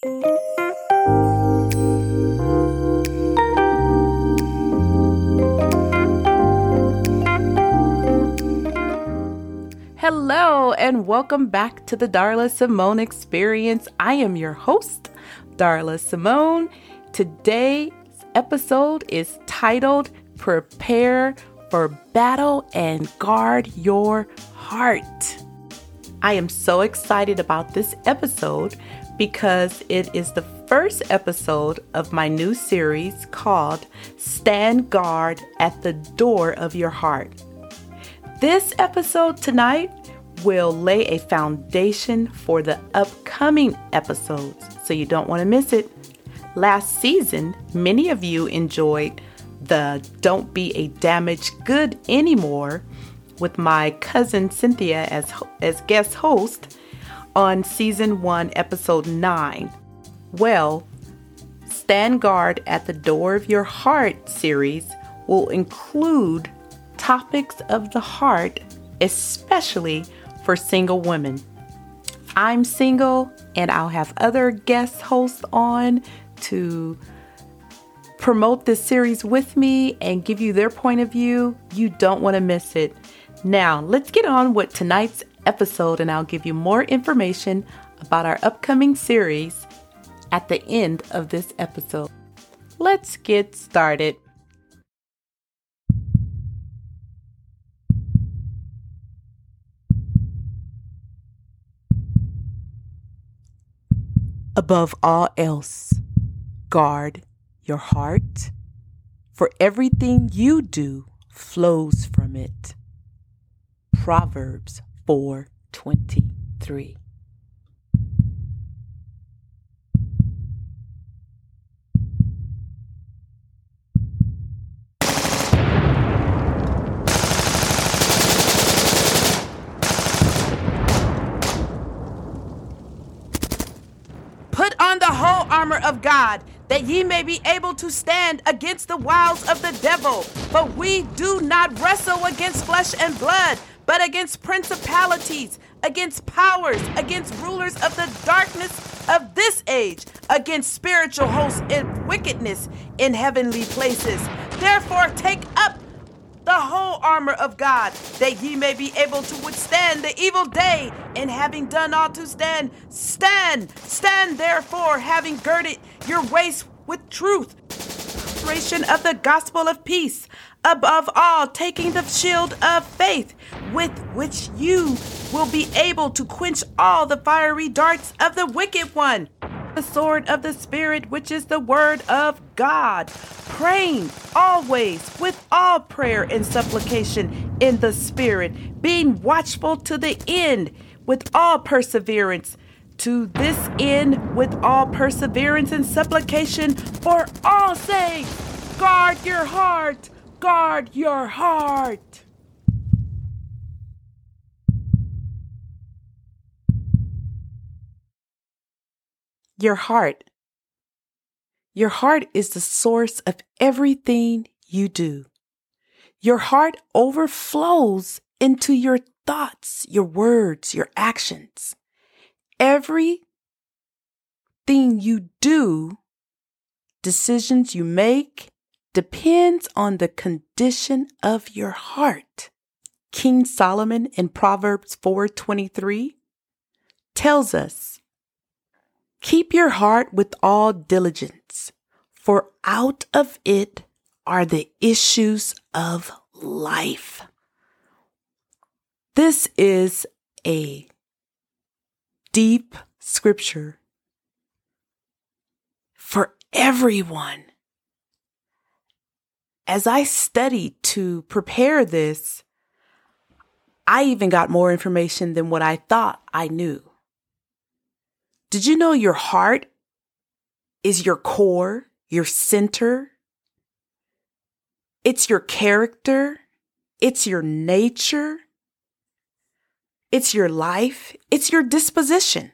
Hello, and welcome back to the Darla Simone Experience. I am your host, Darla Simone. Today's episode is titled Prepare for Battle and Guard Your Heart. I am so excited about this episode because it is the first episode of my new series called Stand Guard at the Door of Your Heart. This episode tonight will lay a foundation for the upcoming episodes, so you don't want to miss it. Last season, many of you enjoyed the Don't Be a Damaged Good Anymore with my cousin Cynthia as, as guest host on season 1, episode 9. Well, Stand Guard at the Door of Your Heart series will include topics of the heart, especially for single women. I'm single and I'll have other guest hosts on to promote this series with me and give you their point of view. You don't want to miss it. Now, let's get on with tonight's episode, and I'll give you more information about our upcoming series at the end of this episode. Let's get started. Above all else, guard your heart, for everything you do flows from it. Proverbs 4:23 Put on the whole armor of God, that ye may be able to stand against the wiles of the devil. For we do not wrestle against flesh and blood, but against principalities, against powers, against rulers of the darkness of this age, against spiritual hosts in wickedness in heavenly places. Therefore, take up the whole armor of God, that ye may be able to withstand the evil day, and having done all to stand, stand, stand therefore, having girded your waist with truth, preparation of the gospel of peace, above all, taking the shield of faith, with which you will be able to quench all the fiery darts of the wicked one the sword of the Spirit, which is the word of God, praying always with all prayer and supplication in the Spirit, being watchful to the end with all perseverance. To this end, with all perseverance and supplication for all sakes, guard your heart, guard your heart. Your heart. Your heart is the source of everything you do. Your heart overflows into your thoughts, your words, your actions. Everything you do, decisions you make, depends on the condition of your heart. King Solomon in Proverbs 4:23 tells us Keep your heart with all diligence, for out of it are the issues of life. This is a deep scripture for everyone. As I studied to prepare this, I even got more information than what I thought I knew. Did you know your heart is your core, your center? It's your character. It's your nature. It's your life. It's your disposition.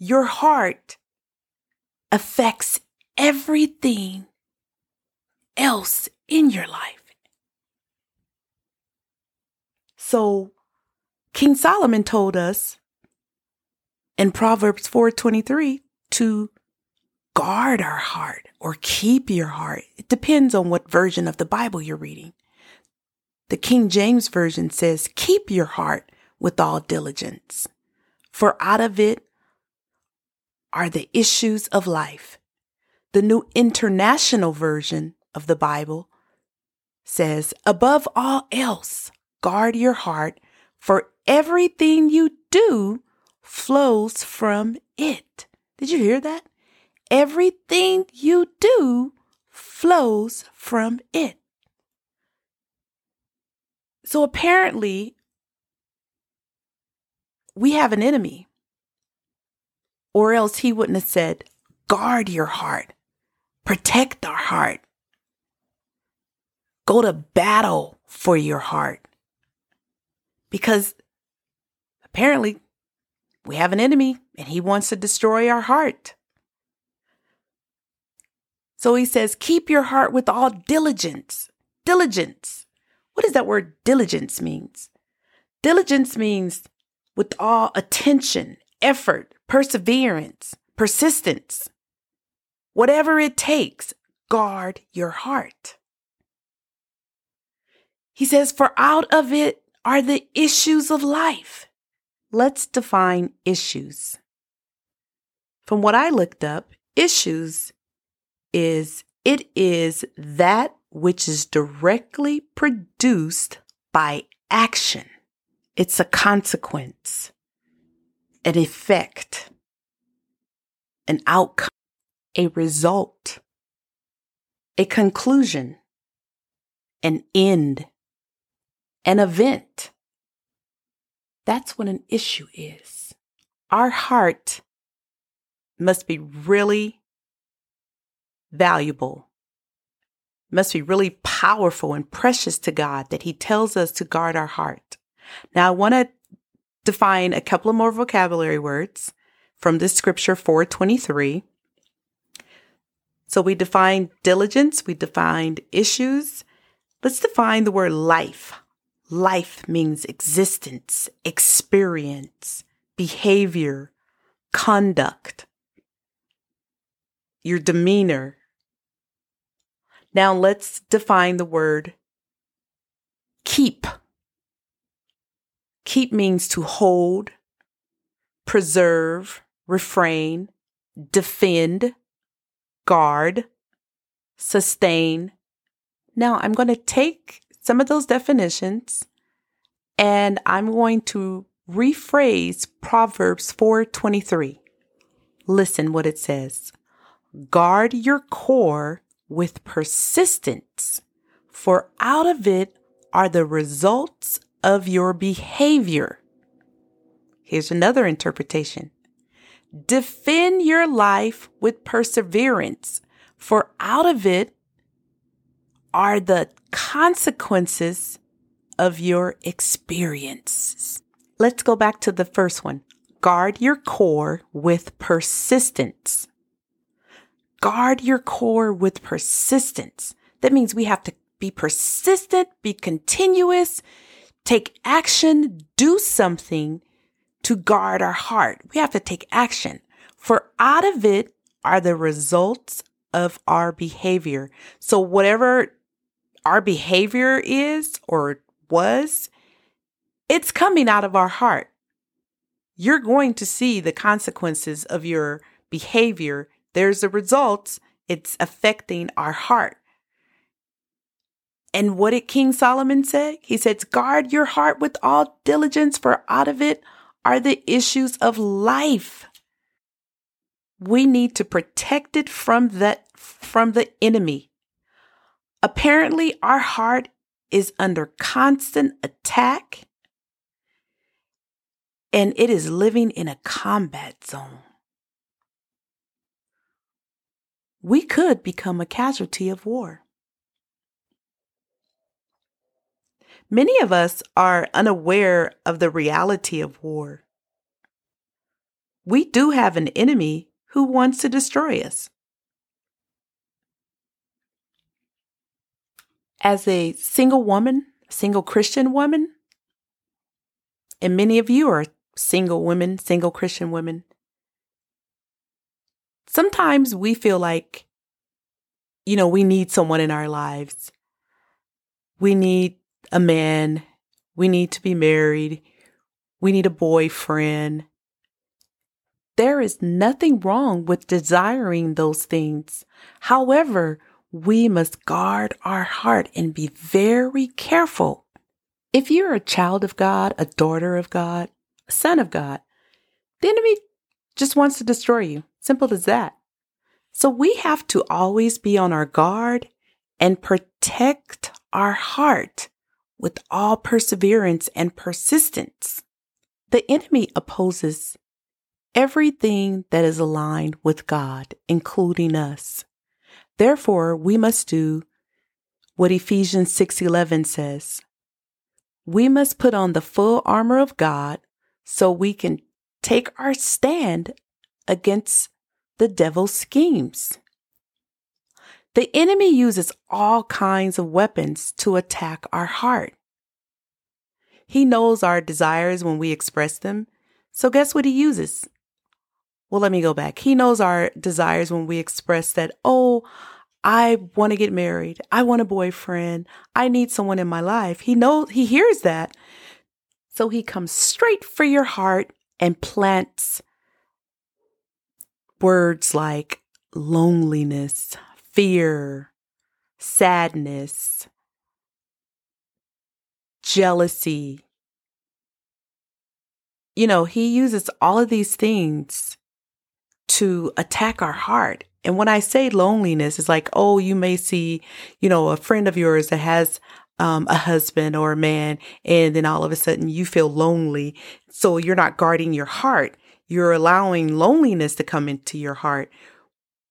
Your heart affects everything else in your life. So, King Solomon told us in Proverbs 4:23 to guard our heart or keep your heart. It depends on what version of the Bible you're reading. The King James Version says, Keep your heart with all diligence, for out of it are the issues of life. The New International Version of the Bible says, Above all else, guard your heart, for everything you do flows from it. Did you hear that? Everything you do flows from it. So apparently, we have an enemy, or else he wouldn't have said, guard your heart, protect our heart, go to battle for your heart. Because apparently, we have an enemy and he wants to destroy our heart. So he says, keep your heart with all diligence. Diligence. What does that word diligence means? Diligence means with all attention, effort, perseverance, persistence. Whatever it takes, guard your heart. He says, for out of it are the issues of life. Let's define issues. From what I looked up, issues is it is that which is directly produced by action. It's a consequence, an effect, an outcome, a result, a conclusion, an end, an event. That's what an issue is. Our heart must be really valuable, must be really powerful and precious to God that He tells us to guard our heart. Now, I want to define a couple of more vocabulary words from this scripture 423. So we defined diligence, we defined issues. Let's define the word life. Life means existence, experience, behavior, conduct, your demeanor, now let's define the word keep. Keep means to hold, preserve, refrain, defend, guard, sustain. Now I'm going to take some of those definitions and I'm going to rephrase Proverbs 4:23. Listen what it says. Guard your core with persistence, for out of it are the results of your behavior. Here's another interpretation. Defend your life with perseverance, for out of it are the consequences of your experiences. Let's go back to the first one. Guard your core with persistence guard your core with persistence. That means we have to be persistent, be continuous, take action, do something to guard our heart. We have to take action. For out of it are the results of our behavior. So whatever our behavior is or was, it's coming out of our heart. You're going to see the consequences of your behavior there's the results. It's affecting our heart. And what did King Solomon say? He says, guard your heart with all diligence, for out of it are the issues of life. We need to protect it from that, from the enemy. Apparently, our heart is under constant attack and it is living in a combat zone. we could become a casualty of war. Many of us are unaware of the reality of war. We do have an enemy who wants to destroy us. As a single woman, single Christian woman, and many of you are single women, single Christian women, Sometimes we feel like, you know, we need someone in our lives. We need a man. We need to be married. We need a boyfriend. There is nothing wrong with desiring those things. However, we must guard our heart and be very careful. If you're a child of God, a daughter of God, a son of God, the enemy just wants to destroy you. Simple as that. So we have to always be on our guard and protect our heart with all perseverance and persistence. The enemy opposes everything that is aligned with God, including us. Therefore, we must do what Ephesians 6:11 says. We must put on the full armor of God so we can take our stand against the devil's schemes. The enemy uses all kinds of weapons to attack our heart. He knows our desires when we express them. So, guess what he uses? Well, let me go back. He knows our desires when we express that, oh, I want to get married. I want a boyfriend. I need someone in my life. He knows, he hears that. So he comes straight for your heart and plants words like loneliness, fear, sadness, jealousy. You know, he uses all of these things to attack our heart. And when I say loneliness, it's like, oh, you may see, you know, a friend of yours that has um, a husband or a man, and then all of a sudden you feel lonely. So you're not guarding your heart. You're allowing loneliness to come into your heart.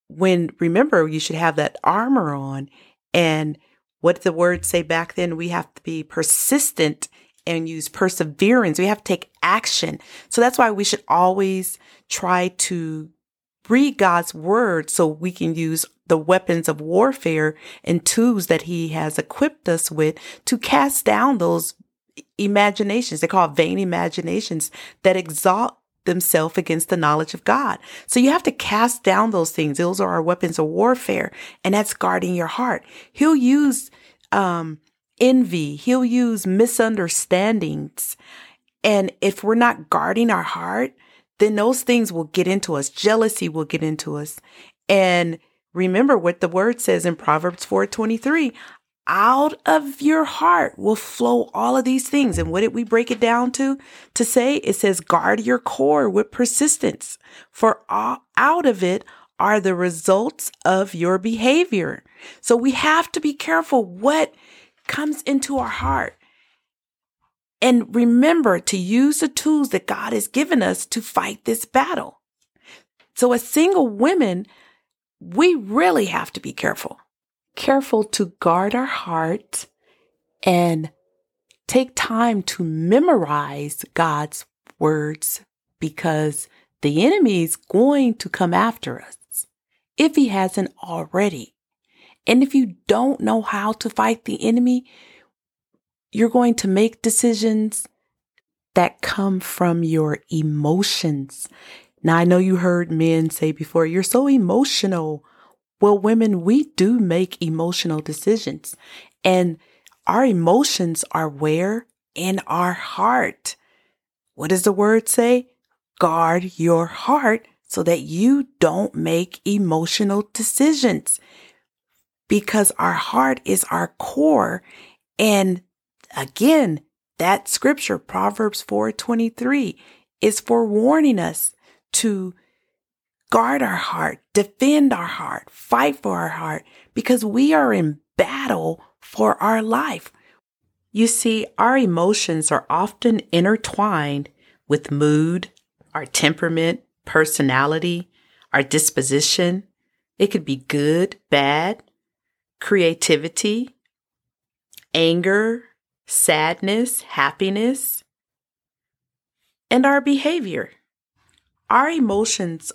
When remember, you should have that armor on. And what did the word say back then? We have to be persistent and use perseverance. We have to take action. So that's why we should always try to read God's word so we can use the weapons of warfare and tools that he has equipped us with to cast down those imaginations. They call it vain imaginations that exalt themselves against the knowledge of God. So you have to cast down those things. Those are our weapons of warfare and that's guarding your heart. He'll use, um, envy. He'll use misunderstandings. And if we're not guarding our heart, then those things will get into us. Jealousy will get into us. And remember what the word says in Proverbs 4:23, out of your heart will flow all of these things. And what did we break it down to? To say it says guard your core with persistence, for all, out of it are the results of your behavior. So we have to be careful what comes into our heart. And remember to use the tools that God has given us to fight this battle. So as single women, we really have to be careful. Careful to guard our heart and take time to memorize God's words because the enemy is going to come after us if he hasn't already. And if you don't know how to fight the enemy, you're going to make decisions that come from your emotions. Now, I know you heard men say before, you're so emotional. Well, women, we do make emotional decisions and our emotions are where? In our heart. What does the word say? Guard your heart so that you don't make emotional decisions because our heart is our core and Again, that scripture, Proverbs 4:23, is for warning us to guard our heart, defend our heart, fight for our heart, because we are in battle for our life. You see, our emotions are often intertwined with mood, our temperament, personality, our disposition. It could be good, bad, creativity, anger, sadness, happiness, and our behavior. Our emotions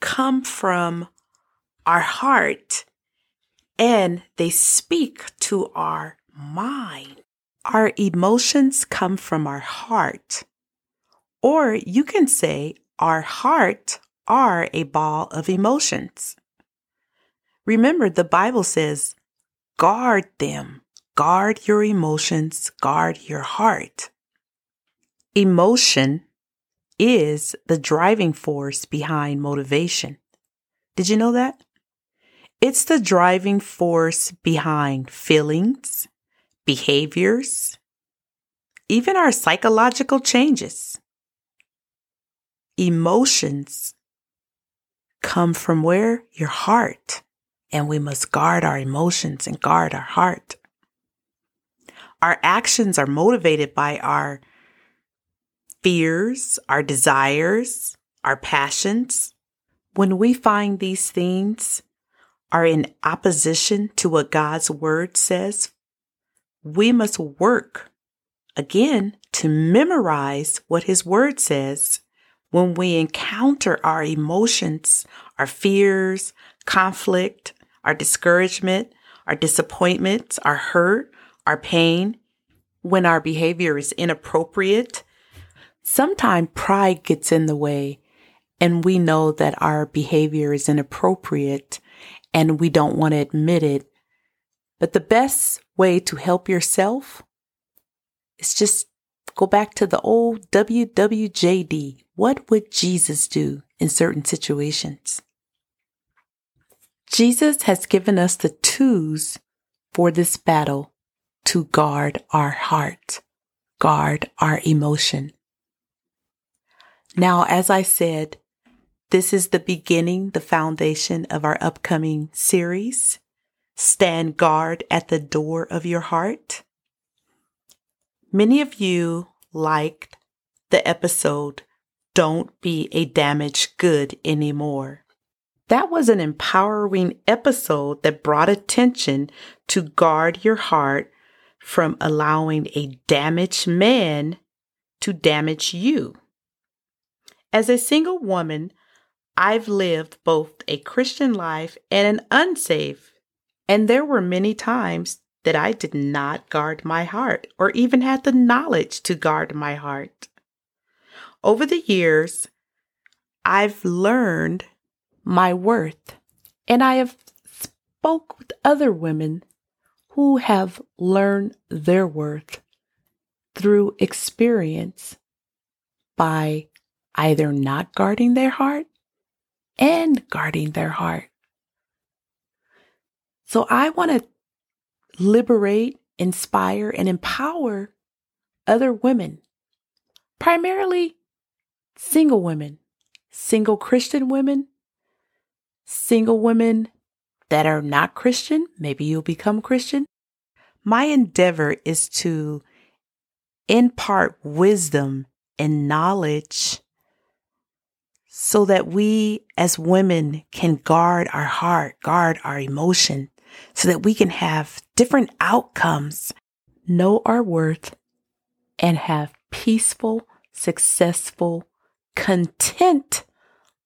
come from our heart and they speak to our mind. Our emotions come from our heart. Or you can say our heart are a ball of emotions. Remember, the Bible says, guard them. Guard your emotions. Guard your heart. Emotion is the driving force behind motivation. Did you know that? It's the driving force behind feelings, behaviors, even our psychological changes. Emotions come from where? Your heart. And we must guard our emotions and guard our heart. Our actions are motivated by our fears, our desires, our passions. When we find these things are in opposition to what God's word says, we must work again to memorize what his word says when we encounter our emotions, our fears, conflict, our discouragement, our disappointments, our hurt, our pain, when our behavior is inappropriate. Sometimes pride gets in the way and we know that our behavior is inappropriate and we don't want to admit it. But the best way to help yourself is just go back to the old WWJD. What would Jesus do in certain situations? Jesus has given us the tools for this battle to guard our heart, guard our emotion. Now, as I said, this is the beginning, the foundation of our upcoming series. Stand guard at the door of your heart. Many of you liked the episode, Don't Be a Damaged Good Anymore. That was an empowering episode that brought attention to guard your heart from allowing a damaged man to damage you. As a single woman, I've lived both a Christian life and an unsafe, and there were many times that I did not guard my heart or even had the knowledge to guard my heart. Over the years, I've learned my worth and I have spoke with other women who have learned their worth through experience by either not guarding their heart and guarding their heart. So I want to liberate, inspire, and empower other women, primarily single women, single Christian women, single women that are not Christian. Maybe you'll become Christian. My endeavor is to impart wisdom and knowledge so that we as women can guard our heart, guard our emotion, so that we can have different outcomes, know our worth, and have peaceful, successful, content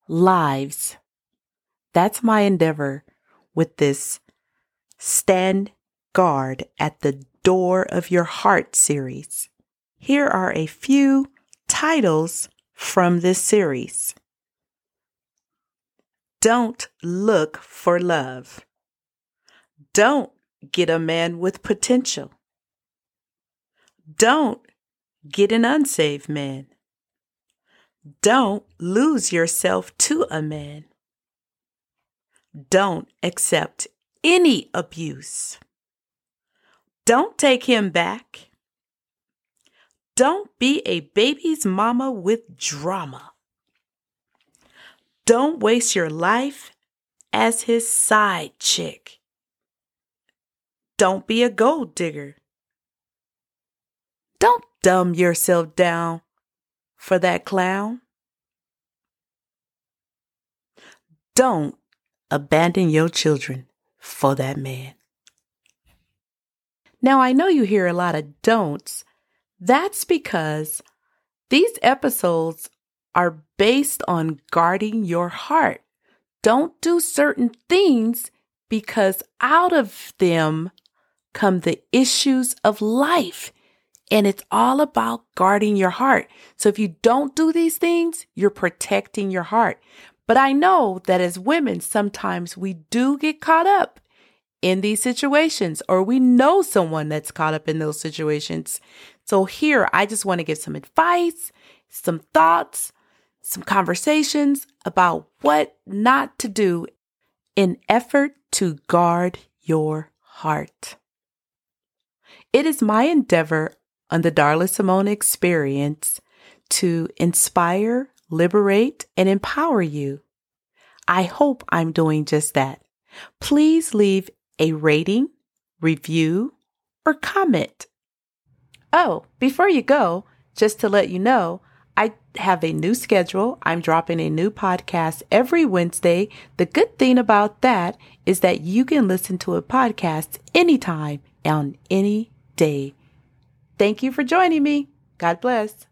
lives. That's my endeavor with this Stand Guard at the Door of Your Heart series. Here are a few titles from this series. Don't look for love. Don't get a man with potential. Don't get an unsaved man. Don't lose yourself to a man. Don't accept any abuse. Don't take him back. Don't be a baby's mama with drama. Don't waste your life as his side chick. Don't be a gold digger. Don't dumb yourself down for that clown. Don't abandon your children for that man. Now, I know you hear a lot of don'ts. That's because these episodes are based on guarding your heart. Don't do certain things because out of them come the issues of life. And it's all about guarding your heart. So if you don't do these things, you're protecting your heart. But I know that as women, sometimes we do get caught up in these situations, or we know someone that's caught up in those situations. So, here, I just want to give some advice, some thoughts, some conversations about what not to do in effort to guard your heart. It is my endeavor on the Darla Simone experience to inspire, liberate, and empower you. I hope I'm doing just that. Please leave a rating, review, or comment. Oh, before you go, just to let you know, I have a new schedule. I'm dropping a new podcast every Wednesday. The good thing about that is that you can listen to a podcast anytime on any day. Thank you for joining me. God bless.